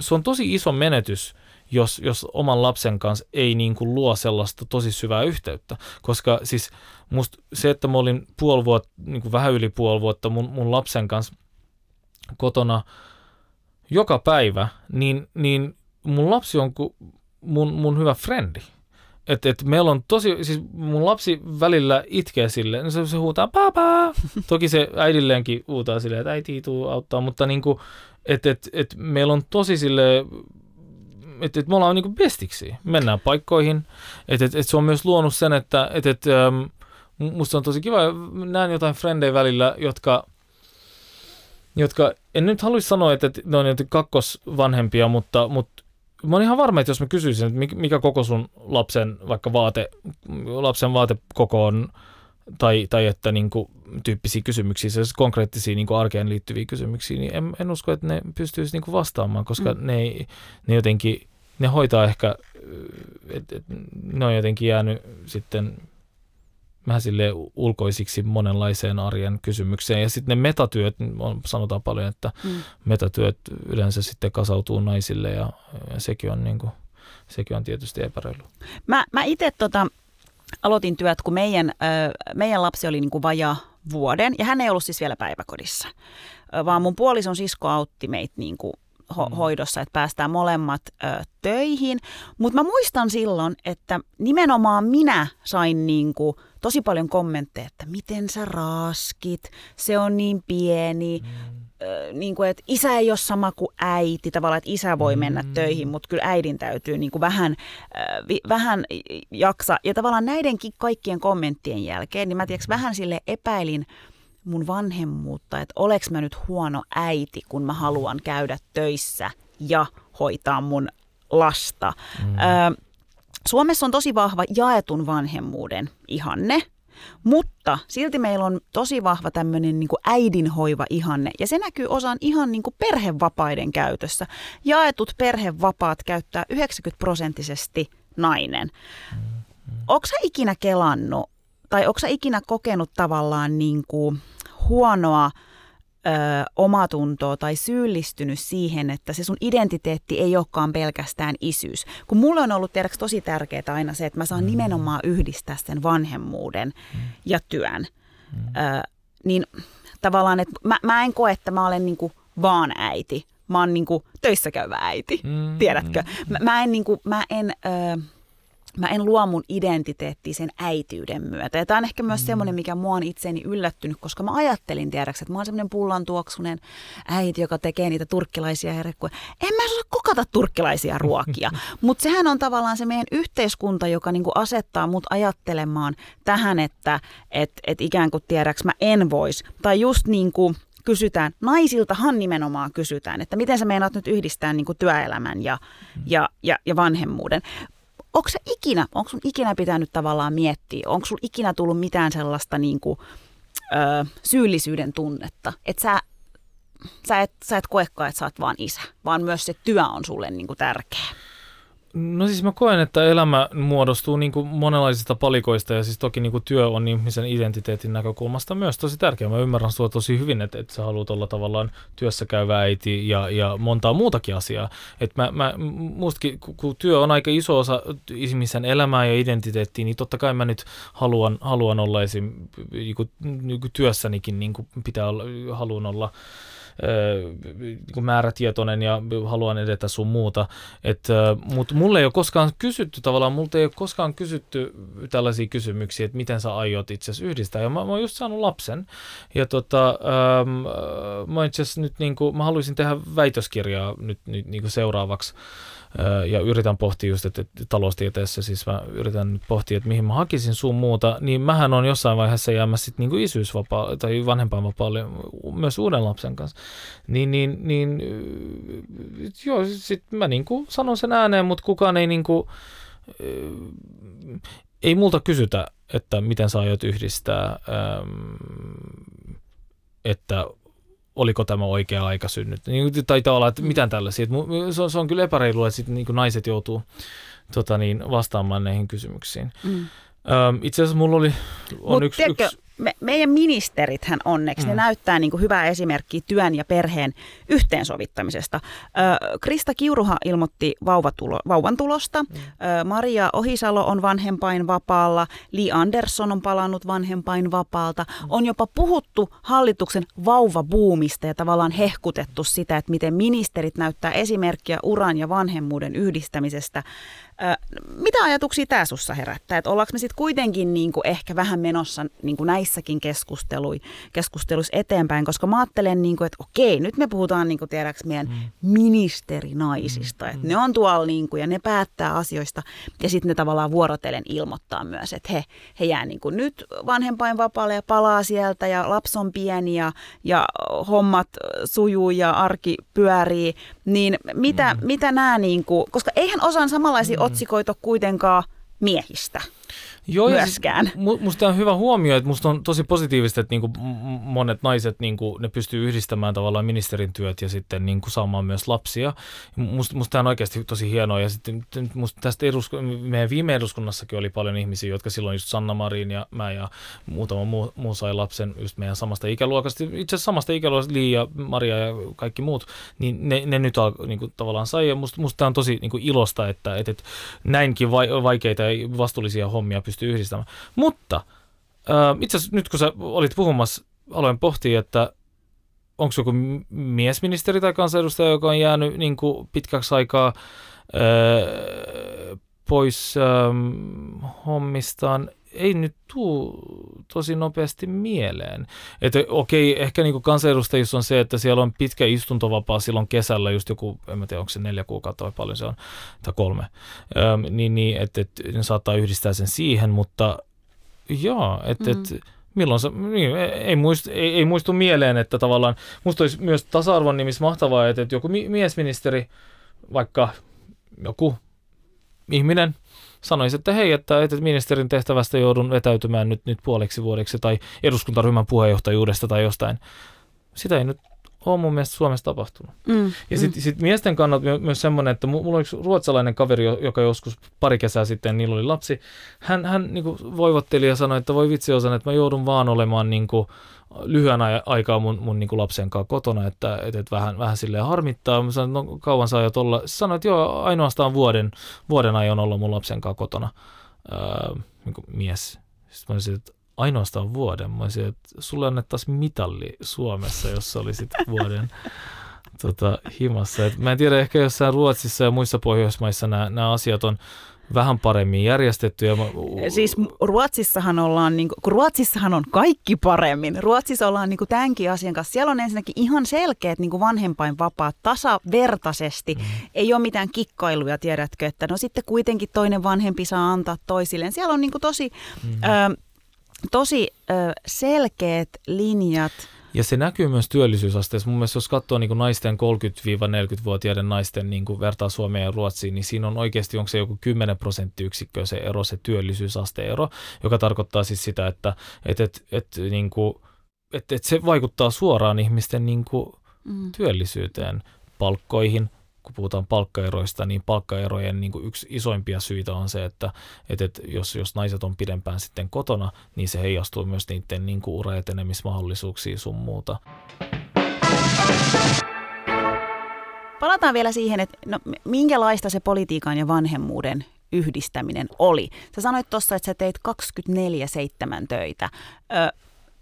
se on tosi iso menetys, jos, jos oman lapsen kanssa ei niin kuin luo sellaista tosi syvää yhteyttä. Koska siis musta se, että mä olin puoli vuotta, niin kuin vähän yli puoli vuotta mun, mun lapsen kanssa kotona joka päivä, niin, niin mun lapsi on kuin mun, mun hyvä frendi. Että et meillä on tosi, siis mun lapsi välillä itkee silleen, niin se, se huutaa papa. Toki se äidilleenkin huutaa silleen, että äiti tuu auttaa, mutta niinku, että et, et meillä on tosi sille että et me ollaan niinku bestiksi, mennään paikkoihin. Että et, et se on myös luonut sen, että et, et, ähm, musta on tosi kiva, näen jotain frendejä välillä, jotka, jotka en nyt haluaisi sanoa, että, ne on kakkosvanhempia, mutta, mutta mä oon ihan varma, että jos mä kysyisin, että mikä koko sun lapsen vaikka vaate, lapsen vaatekoko on, tai, tai että niin kuin, tyyppisiä kysymyksiä, siis konkreettisia niin kuin arkeen liittyviä kysymyksiä, niin en, en usko, että ne pystyisi niin kuin vastaamaan, koska mm. ne, ei, ne jotenkin, ne hoitaa ehkä, että et, ne on jotenkin jäänyt sitten vähän sille ulkoisiksi monenlaiseen arjen kysymykseen. Ja sitten ne metatyöt, on, sanotaan paljon, että mm. metatyöt yleensä sitten kasautuu naisille ja, ja sekin, on niin kuin, sekin on tietysti epäreilu. Mä, mä itse tota, aloitin työt, kun meidän, meidän lapsi oli niin kuin vajaa vuoden ja hän ei ollut siis vielä päiväkodissa, vaan mun puolison sisko autti meitä niin kuin ho- mm. hoidossa, että päästään molemmat ö, töihin. Mutta mä muistan silloin, että nimenomaan minä sain niin kuin tosi paljon kommentteja, että miten sä raaskit, se on niin pieni, mm. ö, niin kuin, että isä ei ole sama kuin äiti, tavallaan, että isä voi mennä mm. töihin, mutta kyllä äidin täytyy niin kuin vähän, ö, vi, vähän jaksa. Ja tavallaan näidenkin kaikkien kommenttien jälkeen, niin mä tiedätkö, vähän sille epäilin, mun vanhemmuutta, että oleks mä nyt huono äiti, kun mä haluan käydä töissä ja hoitaa mun lasta. Mm. Ö, Suomessa on tosi vahva jaetun vanhemmuuden ihanne, mutta silti meillä on tosi vahva tämmöinen niin äidinhoiva ihanne, ja se näkyy osaan ihan niin perhevapaiden käytössä. Jaetut perhevapaat käyttää 90 prosenttisesti nainen. Onko sä ikinä kelannut, tai onko sä ikinä kokenut tavallaan niin kuin huonoa ö, omatuntoa tai syyllistynyt siihen, että se sun identiteetti ei olekaan pelkästään isyys. Kun mulle on ollut tiedäks tosi tärkeää aina se, että mä saan mm. nimenomaan yhdistää sen vanhemmuuden mm. ja työn. Mm. Ö, niin tavallaan, että mä, mä en koe, että mä olen niinku vaan äiti. Mä oon niinku töissä käyvä äiti, mm. tiedätkö? Mä, mä en, niinku, mä en ö, mä en luo mun identiteettiä sen äitiyden myötä. Ja tämä on ehkä myös mm. semmoinen, mikä mua on itseeni yllättynyt, koska mä ajattelin tiedäks, että mä oon semmoinen pullan tuoksunen äiti, joka tekee niitä turkkilaisia herkkuja. En mä osaa kokata turkkilaisia ruokia, mutta sehän on tavallaan se meidän yhteiskunta, joka niinku asettaa mut ajattelemaan tähän, että et, et ikään kuin tiedäks mä en vois. Tai just niin kuin kysytään, naisiltahan nimenomaan kysytään, että miten sä meinaat nyt yhdistää niin kuin työelämän ja, mm. ja, ja, ja vanhemmuuden onko se ikinä, onko sun ikinä pitänyt tavallaan miettiä, onko sun ikinä tullut mitään sellaista niin kuin, ö, syyllisyyden tunnetta, että sä, sä, et, sä et koekaan, että sä oot vaan isä, vaan myös se työ on sulle niin kuin tärkeä. No siis mä koen, että elämä muodostuu niin kuin monenlaisista palikoista ja siis toki niin kuin työ on ihmisen identiteetin näkökulmasta myös tosi tärkeä. Mä ymmärrän sua tosi hyvin, että, että sä haluat olla tavallaan työssä käyvä äiti ja, ja montaa muutakin asiaa. Et mä, mä, mustakin, kun työ on aika iso osa ihmisen elämää ja identiteettiä, niin totta kai mä nyt haluan, haluan olla esim. Niin kuin, niin kuin työssänikin niin kuin pitää olla, haluan olla niin määrätietoinen ja haluan edetä sun muuta. Mutta mulle ei ole koskaan kysytty tavallaan, multa ei ole koskaan kysytty tällaisia kysymyksiä, että miten sä aiot itse asiassa yhdistää. Ja mä, mä oon just saanut lapsen ja tota, ähm, mä nyt niin kuin, mä haluaisin tehdä väitöskirjaa nyt, nyt niin kuin seuraavaksi ja yritän pohtia just, että taloustieteessä siis mä yritän pohtia, että mihin mä hakisin sun muuta, niin mähän on jossain vaiheessa jäämässä sitten niin isyysvapaa tai vanhempainvapaalle myös uuden lapsen kanssa. Niin, niin, niin joo, sitten mä niin kuin sanon sen ääneen, mutta kukaan ei niin kuin, ei multa kysytä, että miten sä aiot yhdistää, että oliko tämä oikea aika synnyt. Niin, taitaa olla, että mitään tällaisia. Se on, se on kyllä epäreilua, että sit, niin naiset joutuu tota niin, vastaamaan näihin kysymyksiin. Mm. itse asiassa mulla oli on Mut yksi, tiedätkö, yksi me, meidän ministerithän onneksi, mm. ne näyttää niin kuin hyvää esimerkkiä työn ja perheen yhteensovittamisesta. Ö, Krista Kiuruha ilmoitti vauvatulo, vauvan tulosta, mm. Ö, Maria Ohisalo on vanhempainvapaalla, Li Andersson on palannut vanhempainvapaalta. Mm. On jopa puhuttu hallituksen vauvabuumista ja tavallaan hehkutettu sitä, että miten ministerit näyttää esimerkkiä uran ja vanhemmuuden yhdistämisestä. Mitä ajatuksia tämä sussa herättää? Että ollaanko me sitten kuitenkin niin kuin ehkä vähän menossa niin kuin näissäkin keskusteluissa eteenpäin? Koska mä ajattelen, niin kuin, että okei, nyt me puhutaan niin kuin tiedäks meidän mm. ministerinaisista. Mm. Että ne on tuolla niin kuin, ja ne päättää asioista ja sitten ne tavallaan vuorotellen ilmoittaa myös, että he, he jää niin kuin nyt vanhempainvapaalle ja palaa sieltä ja lapsi on pieni ja, ja hommat sujuu ja arki pyörii. Niin mitä, mm. mitä nämä, niin kuin, koska eihän osan samanlaisia mm otsikoita kuitenkaan miehistä. Joo, myöskään. Siis, musta on hyvä huomio, että musta on tosi positiivista, että niinku monet naiset niinku, ne pystyy yhdistämään tavallaan ministerin työt ja sitten niinku saamaan myös lapsia. Musta, musta on oikeasti tosi hienoa ja sitten musta tästä edusku- meidän viime eduskunnassakin oli paljon ihmisiä, jotka silloin just Sanna Marin ja mä ja muutama muu, muu sai lapsen just meidän samasta ikäluokasta. Itse asiassa samasta ikäluokasta Li ja Maria ja kaikki muut, niin ne, ne nyt al, niinku, tavallaan sai ja musta, musta on tosi niinku ilosta, että, että, että näinkin vaikeita ja vastuullisia hommia pystyy yhdistämään. Mutta äh, itse asiassa nyt kun sä olit puhumassa, aloin pohtia, että onko joku miesministeri tai kansanedustaja, joka on jäänyt niin kuin pitkäksi aikaa äh, pois äh, hommistaan ei nyt tuu tosi nopeasti mieleen. Että okei, ehkä niin kansanedustajissa on se, että siellä on pitkä istuntovapaa silloin kesällä, just joku, en mä tiedä, onko se neljä kuukautta vai paljon se on, tai kolme, Öm, niin, niin että et, ne saattaa yhdistää sen siihen, mutta joo, että mm. et, milloin se, niin, ei, muistu, ei, ei muistu mieleen, että tavallaan, musta olisi myös tasa-arvon nimissä mahtavaa, että, että joku miesministeri, vaikka joku ihminen, sanoisi, että hei, että, että ministerin tehtävästä joudun vetäytymään nyt, nyt puoleksi vuodeksi tai eduskuntaryhmän puheenjohtajuudesta tai jostain. Sitä ei nyt ole mun mielestä Suomessa tapahtunut. Mm, ja sitten mm. sit miesten kannalta myös semmoinen, että mulla oli yksi ruotsalainen kaveri, joka joskus pari kesää sitten, niillä oli lapsi. Hän, hän niin voivotteli ja sanoi, että voi vitsi osan, että mä joudun vaan olemaan niin kuin, lyhyen aikaa mun, mun niin kuin lapsen kanssa kotona, että, että, että vähän, vähän silleen harmittaa. Mä sanoin, no kauan sä aiot olla. Sanoin, että joo, ainoastaan vuoden, vuoden ajan olla mun lapsen kanssa kotona öö, niin kuin mies. Sitten mä olisin, että ainoastaan vuoden. Mä olisin, että sulle annettaisiin mitalli Suomessa, jos sä olisit vuoden tota, himassa. Et mä en tiedä, ehkä jossain Ruotsissa ja muissa Pohjoismaissa nämä, nämä asiat on vähän paremmin järjestetty. Ja mä... Siis Ruotsissahan ollaan, niin kuin, Ruotsissahan on kaikki paremmin. Ruotsissa ollaan niin kuin tämänkin asian kanssa. Siellä on ensinnäkin ihan selkeät niin kuin vanhempainvapaat tasavertaisesti. Mm. Ei ole mitään kikkailuja, tiedätkö, että no sitten kuitenkin toinen vanhempi saa antaa toisilleen. Siellä on niin kuin tosi, mm. ö, tosi ö, selkeät linjat – ja se näkyy myös työllisyysasteessa. Mun mielestä jos katsoo niin naisten 30-40-vuotiaiden naisten niin kuin vertaa Suomeen ja Ruotsiin, niin siinä on oikeasti, onko se joku 10 prosenttiyksikköä se ero, se työllisyysasteero, joka tarkoittaa siis sitä, että et, et, et, niin kuin, et, et se vaikuttaa suoraan ihmisten niin kuin, mm. työllisyyteen, palkkoihin, kun puhutaan palkkaeroista, niin palkkaerojen niin kuin yksi isoimpia syitä on se, että, että, että jos, jos naiset on pidempään sitten kotona, niin se heijastuu myös niiden niin kuin uraetenemismahdollisuuksiin sun muuta. Palataan vielä siihen, että no, minkälaista se politiikan ja vanhemmuuden yhdistäminen oli. Sä sanoit tuossa, että sä teit 24-7 töitä. Ö,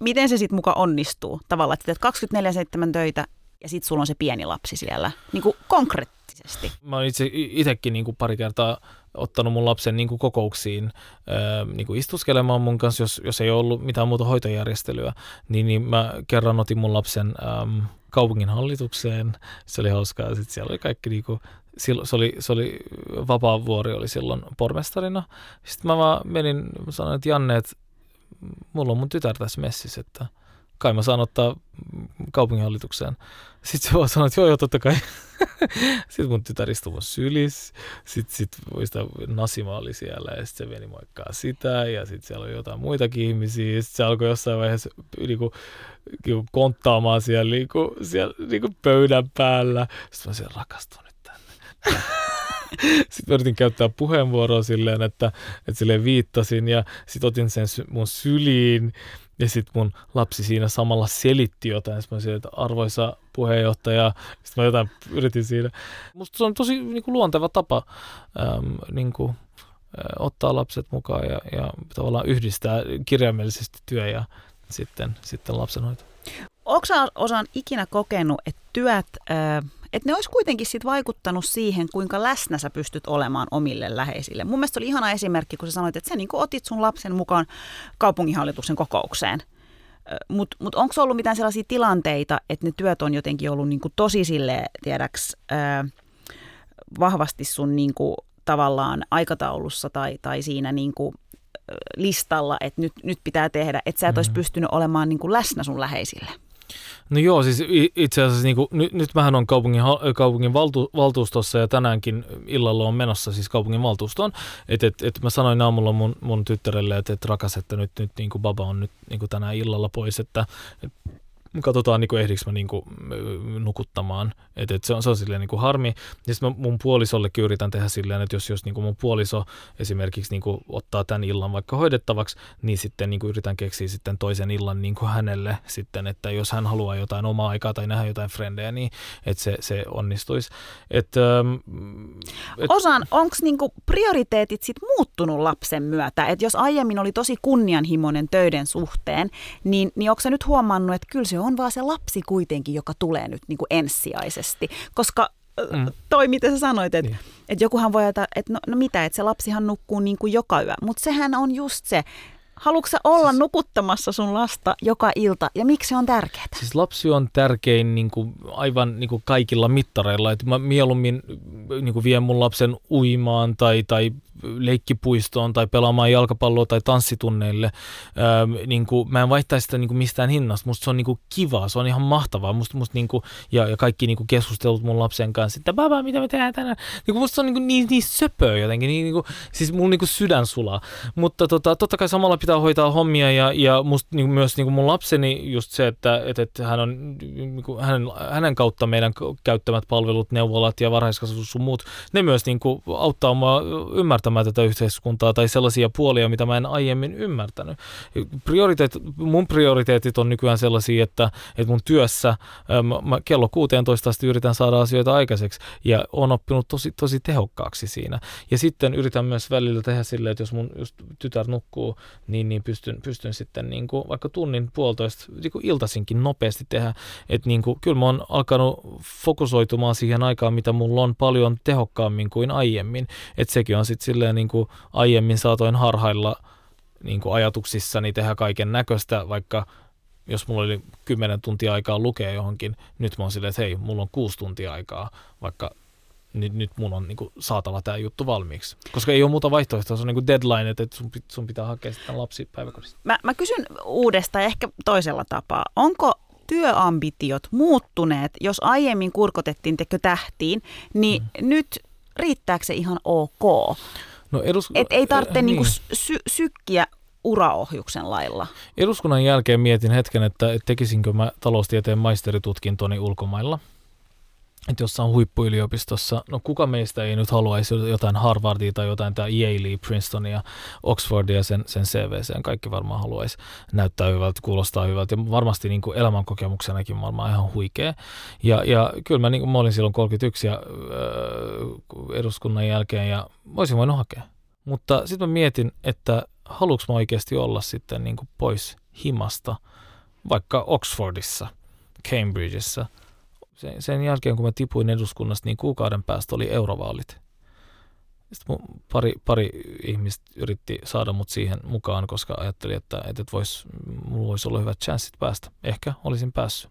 miten se sitten muka onnistuu? Tavallaan, että teet 24-7 töitä ja sitten sulla on se pieni lapsi siellä, niin kuin konkreettisesti. Mä oon itse, itsekin niin kuin pari kertaa ottanut mun lapsen niin kuin kokouksiin ää, niin kuin istuskelemaan mun kanssa, jos, jos ei ollut mitään muuta hoitojärjestelyä, niin, niin mä kerran otin mun lapsen äm, kaupungin hallitukseen. Se oli hauskaa. Sitten siellä oli kaikki niin kuin, se oli, se oli vapaa vuori oli silloin pormestarina. Sitten mä vaan menin, sanoin, että Janne, että mulla on mun tytär tässä messissä, että kai mä saan ottaa kaupunginhallitukseen. Sitten se vaan sanoi, että joo, joo, totta kai. sitten mun tytär istui mun sylis. Sitten sit muista Nasima oli siellä ja sitten se veni moikkaa sitä. Ja sitten siellä oli jotain muitakin ihmisiä. Sitten se alkoi jossain vaiheessa niinku, niinku konttaamaan siellä, niinku, siellä niinku pöydän päällä. Sitten mä siellä rakastun nyt tänne. sitten mä yritin käyttää puheenvuoroa silleen, että, että silleen viittasin ja sitten otin sen mun syliin ja sitten mun lapsi siinä samalla selitti jotain. Sitten mä sanoin, että arvoisa puheenjohtaja. Sitten mä jotain yritin siinä. Musta se on tosi niin kuin luonteva tapa äm, niin kuin, ottaa lapset mukaan ja, ja tavallaan yhdistää kirjaimellisesti työ ja sitten, sitten lapsenhoito. Onko osan ikinä kokenut, että työt, että ne olisi kuitenkin sit vaikuttanut siihen, kuinka läsnä sä pystyt olemaan omille läheisille? Mun mielestä oli ihana esimerkki, kun sä sanoit, että sä niin otit sun lapsen mukaan kaupunginhallituksen kokoukseen. Mutta mut onko ollut mitään sellaisia tilanteita, että ne työt on jotenkin ollut niin tosi sille tiedäks, ää, vahvasti sun niin kuin, tavallaan aikataulussa tai, tai siinä niin kuin, listalla, että nyt, nyt pitää tehdä, että sä et mm-hmm. olisi pystynyt olemaan niin kuin läsnä sun läheisille? No joo, siis itse asiassa niin kuin, nyt, nyt mähän on kaupungin, kaupungin valtu, valtuustossa ja tänäänkin illalla on menossa siis kaupungin valtuustoon. Että et, et mä sanoin aamulla mun, mun tyttärelle, että et rakas, että nyt, nyt niin kuin baba on nyt niin kuin tänään illalla pois, että et katsotaan niin ehdikö mä niin kuin, nukuttamaan. Et, et se on, se on silleen niin kuin harmi. Ja sitten mun puolisollekin yritän tehdä silleen, että jos, jos niin kuin mun puoliso esimerkiksi niin kuin ottaa tämän illan vaikka hoidettavaksi, niin sitten niin kuin yritän keksiä sitten toisen illan niin kuin hänelle sitten, että jos hän haluaa jotain omaa aikaa tai nähdä jotain frendejä, niin että se, se onnistuisi. Et, ähm, et, Osan, onko niin prioriteetit sit muuttunut lapsen myötä? Et jos aiemmin oli tosi kunnianhimoinen töiden suhteen, niin, niin onko nyt huomannut, että kyllä se on vaan se lapsi kuitenkin, joka tulee nyt niin kuin ensisijaisesti. Koska mm. toi, mitä sä sanoit, että niin. et jokuhan voi ajatella, että no, no mitä, että se lapsihan nukkuu niin kuin joka yö. Mutta sehän on just se, Haluatko sä olla siis, nukuttamassa sun lasta joka ilta ja miksi se on tärkeää? Siis lapsi on tärkein niin kuin, aivan niin kuin kaikilla mittareilla. Et mä mieluummin niin kuin vien mun lapsen uimaan tai, tai leikkipuistoon tai pelaamaan jalkapalloa tai tanssitunneille. Öö, niin kuin, mä en vaihtaisi sitä niin kuin mistään hinnasta. Musta se on niin kuin kivaa, se on ihan mahtavaa. Musta, musta niin kuin, ja, ja kaikki niin kuin keskustelut mun lapsen kanssa, että baba, mitä me tehdään tänään. Niin kuin musta se on niin, kuin, niin, niin söpöä jotenkin. Niin, niin kuin, siis mun niin kuin sydän sulaa. Mutta tota, totta kai samalla pitää hoitaa hommia ja, ja musta niin kuin, myös niin kuin mun lapseni just se, että, että, että hän on niin kuin, hänen, hänen kautta meidän käyttämät palvelut, neuvolat ja varhaiskasvatus sun muut, ne myös niin kuin, auttaa mua ymmärtämään ymmärtämään tätä yhteiskuntaa tai sellaisia puolia, mitä mä en aiemmin ymmärtänyt. Prioriteet, mun prioriteetit on nykyään sellaisia, että, että mun työssä mä kello 16 asti yritän saada asioita aikaiseksi ja on oppinut tosi, tosi tehokkaaksi siinä. Ja sitten yritän myös välillä tehdä silleen, että jos mun just tytär nukkuu, niin, niin pystyn, pystyn sitten niin kuin vaikka tunnin puolitoista niin kuin iltaisinkin nopeasti tehdä. Että niin kuin, kyllä mä oon alkanut fokusoitumaan siihen aikaan, mitä mulla on paljon tehokkaammin kuin aiemmin. Että sekin on sitten silleen niin kuin aiemmin saatoin harhailla niin kuin ajatuksissani tehdä kaiken näköistä, vaikka jos mulla oli 10 tuntia aikaa lukea johonkin, nyt mä oon silleen, että hei, mulla on kuusi tuntia aikaa, vaikka nyt, nyt mun on niin kuin, saatava tämä juttu valmiiksi. Koska ei ole muuta vaihtoehtoa, se on niin kuin deadline, että sun, sun pitää hakea sitten lapsi päiväkodista. Mä, mä kysyn uudestaan ehkä toisella tapaa. Onko työambitiot muuttuneet, jos aiemmin kurkotettiin tekö tähtiin, niin mm. nyt riittääkö se ihan ok? No edus... Et ei tarvitse äh, niinku niin. sy- sykkiä uraohjuksen lailla. Eduskunnan jälkeen mietin hetken, että tekisinkö mä taloustieteen maisteritutkintoni ulkomailla – että jossain huippuyliopistossa, no kuka meistä ei nyt haluaisi jotain Harvardia tai jotain tämä Yalea, Princetonia, Oxfordia sen, sen CVC, kaikki varmaan haluaisi näyttää hyvältä, kuulostaa hyvältä ja varmasti niin kuin elämänkokemuksenakin varmaan ihan huikea. Ja, ja kyllä mä, niin kuin, mä olin silloin 31 ja, äh, eduskunnan jälkeen ja voisin voinut hakea. Mutta sitten mä mietin, että haluanko mä oikeasti olla sitten niin kuin pois himasta, vaikka Oxfordissa, Cambridgeissa – sen, sen jälkeen, kun mä tipuin eduskunnasta, niin kuukauden päästä oli eurovaalit. Sitten mun pari, pari ihmistä yritti saada mut siihen mukaan, koska ajatteli, että, että vois, mulla voisi olla hyvät chanssit päästä. Ehkä olisin päässyt.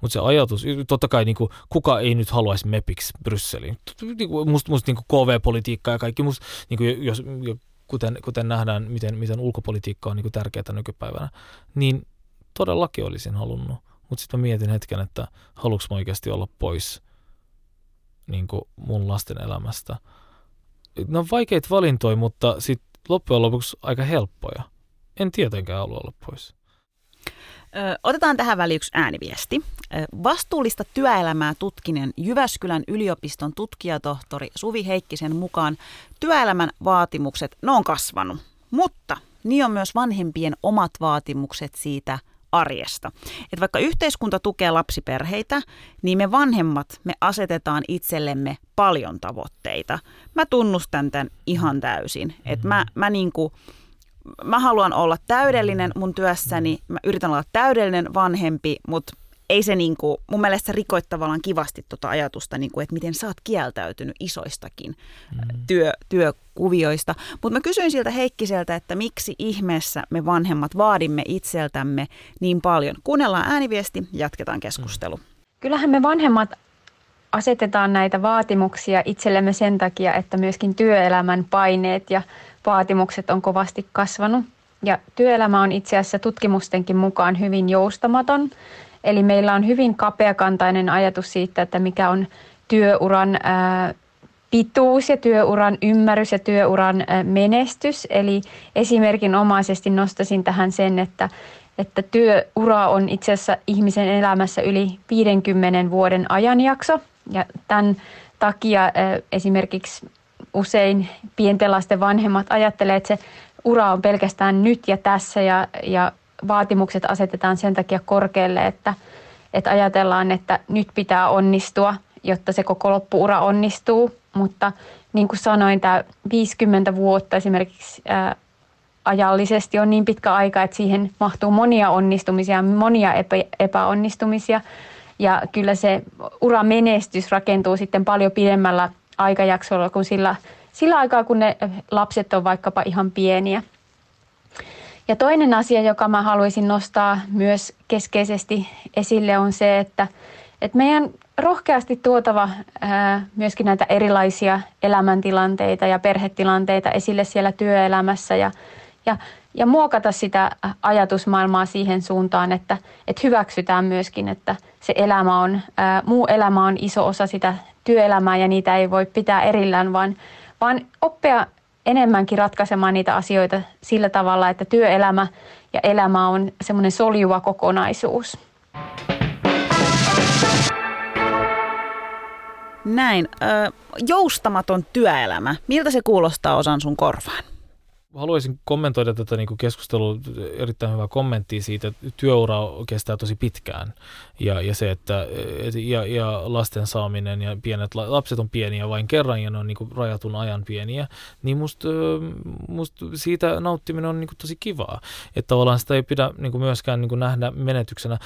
Mutta se ajatus, totta kai niin kuin, kuka ei nyt haluaisi MEPiksi Brysseliin. Niin musta must, niin KV-politiikka ja kaikki, must, niin kuin, jos, kuten, kuten nähdään, miten, miten ulkopolitiikka on niin kuin tärkeää nykypäivänä, niin todellakin olisin halunnut. Mutta sitten mä mietin hetken, että haluanko mä oikeasti olla pois niin mun lasten elämästä. Ne on vaikeita valintoja, mutta sitten loppujen lopuksi aika helppoja. En tietenkään halua olla pois. Ö, otetaan tähän väliin yksi ääniviesti. Ö, vastuullista työelämää tutkinen Jyväskylän yliopiston tutkijatohtori Suvi Heikkisen mukaan työelämän vaatimukset, ne on kasvanut. Mutta niin on myös vanhempien omat vaatimukset siitä arjesta. Et vaikka yhteiskunta tukee lapsiperheitä, niin me vanhemmat, me asetetaan itsellemme paljon tavoitteita. Mä tunnustan tämän ihan täysin. Että mä, mä niinku, mä haluan olla täydellinen mun työssäni, mä yritän olla täydellinen vanhempi, mutta ei se niinku, mun mielestä se rikoit tavallaan kivasti tota ajatusta, niinku, että miten sä oot kieltäytynyt isoistakin mm. työ, työkuvioista. Mutta mä kysyin siltä Heikkiseltä, että miksi ihmeessä me vanhemmat vaadimme itseltämme niin paljon. Kuunnellaan ääniviesti, jatketaan keskustelu. Mm. Kyllähän me vanhemmat asetetaan näitä vaatimuksia itsellemme sen takia, että myöskin työelämän paineet ja vaatimukset on kovasti kasvanut. Ja työelämä on itse asiassa tutkimustenkin mukaan hyvin joustamaton. Eli meillä on hyvin kapeakantainen ajatus siitä, että mikä on työuran pituus ja työuran ymmärrys ja työuran menestys. Eli esimerkinomaisesti nostasin tähän sen, että, että työura on itse asiassa ihmisen elämässä yli 50 vuoden ajanjakso. Ja tämän takia esimerkiksi usein pienten lasten vanhemmat ajattelee, että se ura on pelkästään nyt ja tässä ja, ja vaatimukset asetetaan sen takia korkealle, että, että ajatellaan, että nyt pitää onnistua, jotta se koko loppuura onnistuu. Mutta niin kuin sanoin, tämä 50 vuotta esimerkiksi ää, ajallisesti on niin pitkä aika, että siihen mahtuu monia onnistumisia, monia epä, epäonnistumisia. Ja kyllä se uramenestys rakentuu sitten paljon pidemmällä aikajaksolla kuin sillä, sillä aikaa, kun ne lapset on vaikkapa ihan pieniä. Ja toinen asia, joka mä haluaisin nostaa myös keskeisesti esille, on se, että, että meidän rohkeasti tuotava ää, myöskin näitä erilaisia elämäntilanteita ja perhetilanteita esille siellä työelämässä ja, ja, ja muokata sitä ajatusmaailmaa siihen suuntaan, että, että hyväksytään myöskin, että se elämä on, ää, muu elämä on iso osa sitä työelämää ja niitä ei voi pitää erillään, vaan, vaan oppia enemmänkin ratkaisemaan niitä asioita sillä tavalla, että työelämä ja elämä on semmoinen soljuva kokonaisuus. Näin. Joustamaton työelämä. Miltä se kuulostaa osan sun korvaan? Haluaisin kommentoida tätä niin keskustelua, erittäin hyvä kommentti siitä, että työura kestää tosi pitkään ja, ja se, että ja, ja lasten saaminen ja pienet lapset on pieniä vain kerran ja ne on niin kuin rajatun ajan pieniä, niin musta must siitä nauttiminen on niin kuin tosi kivaa. Että tavallaan sitä ei pidä niin kuin myöskään niin kuin nähdä menetyksenä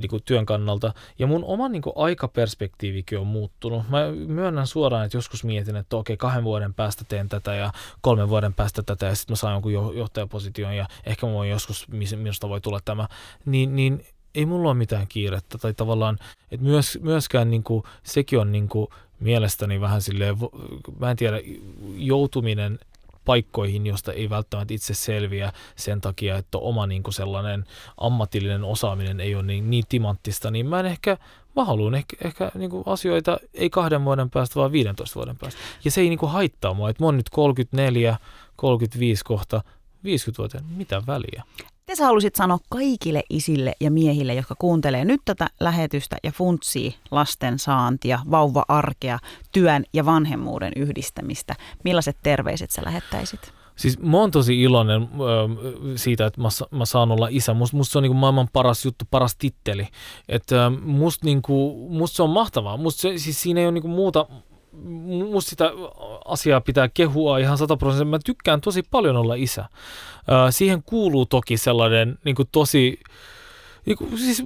niin kuin työn kannalta. Ja mun oma niin kuin aikaperspektiivikin on muuttunut. Mä myönnän suoraan, että joskus mietin, että okei, kahden vuoden päästä teen tätä ja kolmen vuoden päästä tätä ja sitten mä saan jonkun johtajaposition ja ehkä mä voin joskus, minusta voi tulla tämä, niin, niin ei mulla ole mitään kiirettä. Tai tavallaan, että myös, myöskään niin kuin, sekin on niin kuin, mielestäni vähän silleen, mä en tiedä, joutuminen paikkoihin, josta ei välttämättä itse selviä sen takia, että oma niin kuin sellainen ammatillinen osaaminen ei ole niin, niin timanttista, niin mä en ehkä, mä haluan ehkä, ehkä niin kuin asioita ei kahden vuoden päästä, vaan 15 vuoden päästä. Ja se ei niin kuin haittaa mua, että mä oon nyt 34, 35 kohta, 50 vuoteen, mitä väliä? Mitä sä haluaisit sanoa kaikille isille ja miehille, jotka kuuntelee nyt tätä lähetystä ja funtsii lasten saantia, vauva-arkea, työn ja vanhemmuuden yhdistämistä? Millaiset terveiset sä lähettäisit? Siis mä oon tosi iloinen äh, siitä, että mä, mä saan olla isä. Musta must se on niinku maailman paras juttu, paras titteli. Että äh, musta niinku, must se on mahtavaa. Musta se, siis siinä ei ole niinku muuta musta sitä asiaa pitää kehua ihan sataprosenttisesti. Mä tykkään tosi paljon olla isä. siihen kuuluu toki sellainen niin kuin tosi, niin kuin, siis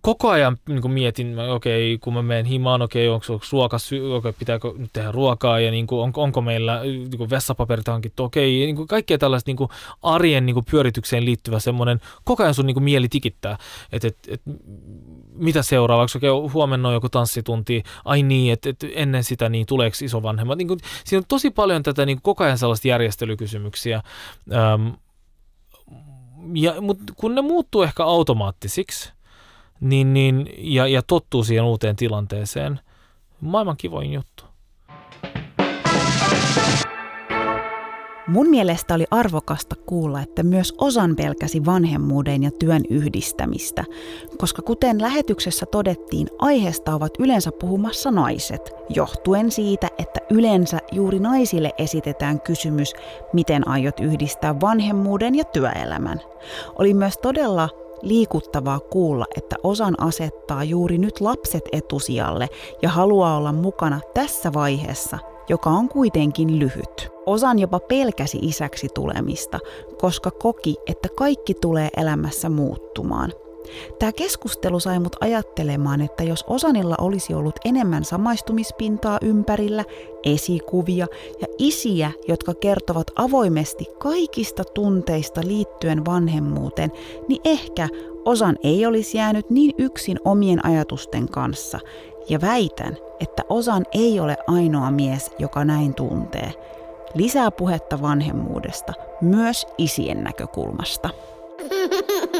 koko ajan niin mietin, okei, okay, kun mä menen himaan, okei, okay, onko, onko ruoka, okay, pitääkö nyt tehdä ruokaa ja niin kuin, onko, onko meillä niin kuin vessapaperit hankittu, okei, okay, niin kaikkea tällaista niin kuin arjen niin kuin pyöritykseen liittyvä semmoinen, koko ajan sun niin kuin mieli tikittää, että et, et, mitä seuraavaksi, okei, okay, huomenna on joku tanssitunti, ai niin, että et ennen sitä niin tuleeko isovanhemmat, niin kuin, siinä on tosi paljon tätä niin kuin koko ajan sellaista järjestelykysymyksiä, ähm, ja, mutta kun ne muuttuu ehkä automaattisiksi niin, niin, ja, ja tottuu siihen uuteen tilanteeseen, maailman kivoin juttu. Mun mielestä oli arvokasta kuulla, että myös osan pelkäsi vanhemmuuden ja työn yhdistämistä, koska kuten lähetyksessä todettiin, aiheesta ovat yleensä puhumassa naiset, johtuen siitä, että yleensä juuri naisille esitetään kysymys, miten aiot yhdistää vanhemmuuden ja työelämän. Oli myös todella liikuttavaa kuulla, että osan asettaa juuri nyt lapset etusijalle ja haluaa olla mukana tässä vaiheessa joka on kuitenkin lyhyt. Osan jopa pelkäsi isäksi tulemista, koska koki, että kaikki tulee elämässä muuttumaan. Tämä keskustelu sai mut ajattelemaan, että jos Osanilla olisi ollut enemmän samaistumispintaa ympärillä, esikuvia ja isiä, jotka kertovat avoimesti kaikista tunteista liittyen vanhemmuuteen, niin ehkä Osan ei olisi jäänyt niin yksin omien ajatusten kanssa. Ja väitän, että Osan ei ole ainoa mies, joka näin tuntee. Lisää puhetta vanhemmuudesta, myös isien näkökulmasta.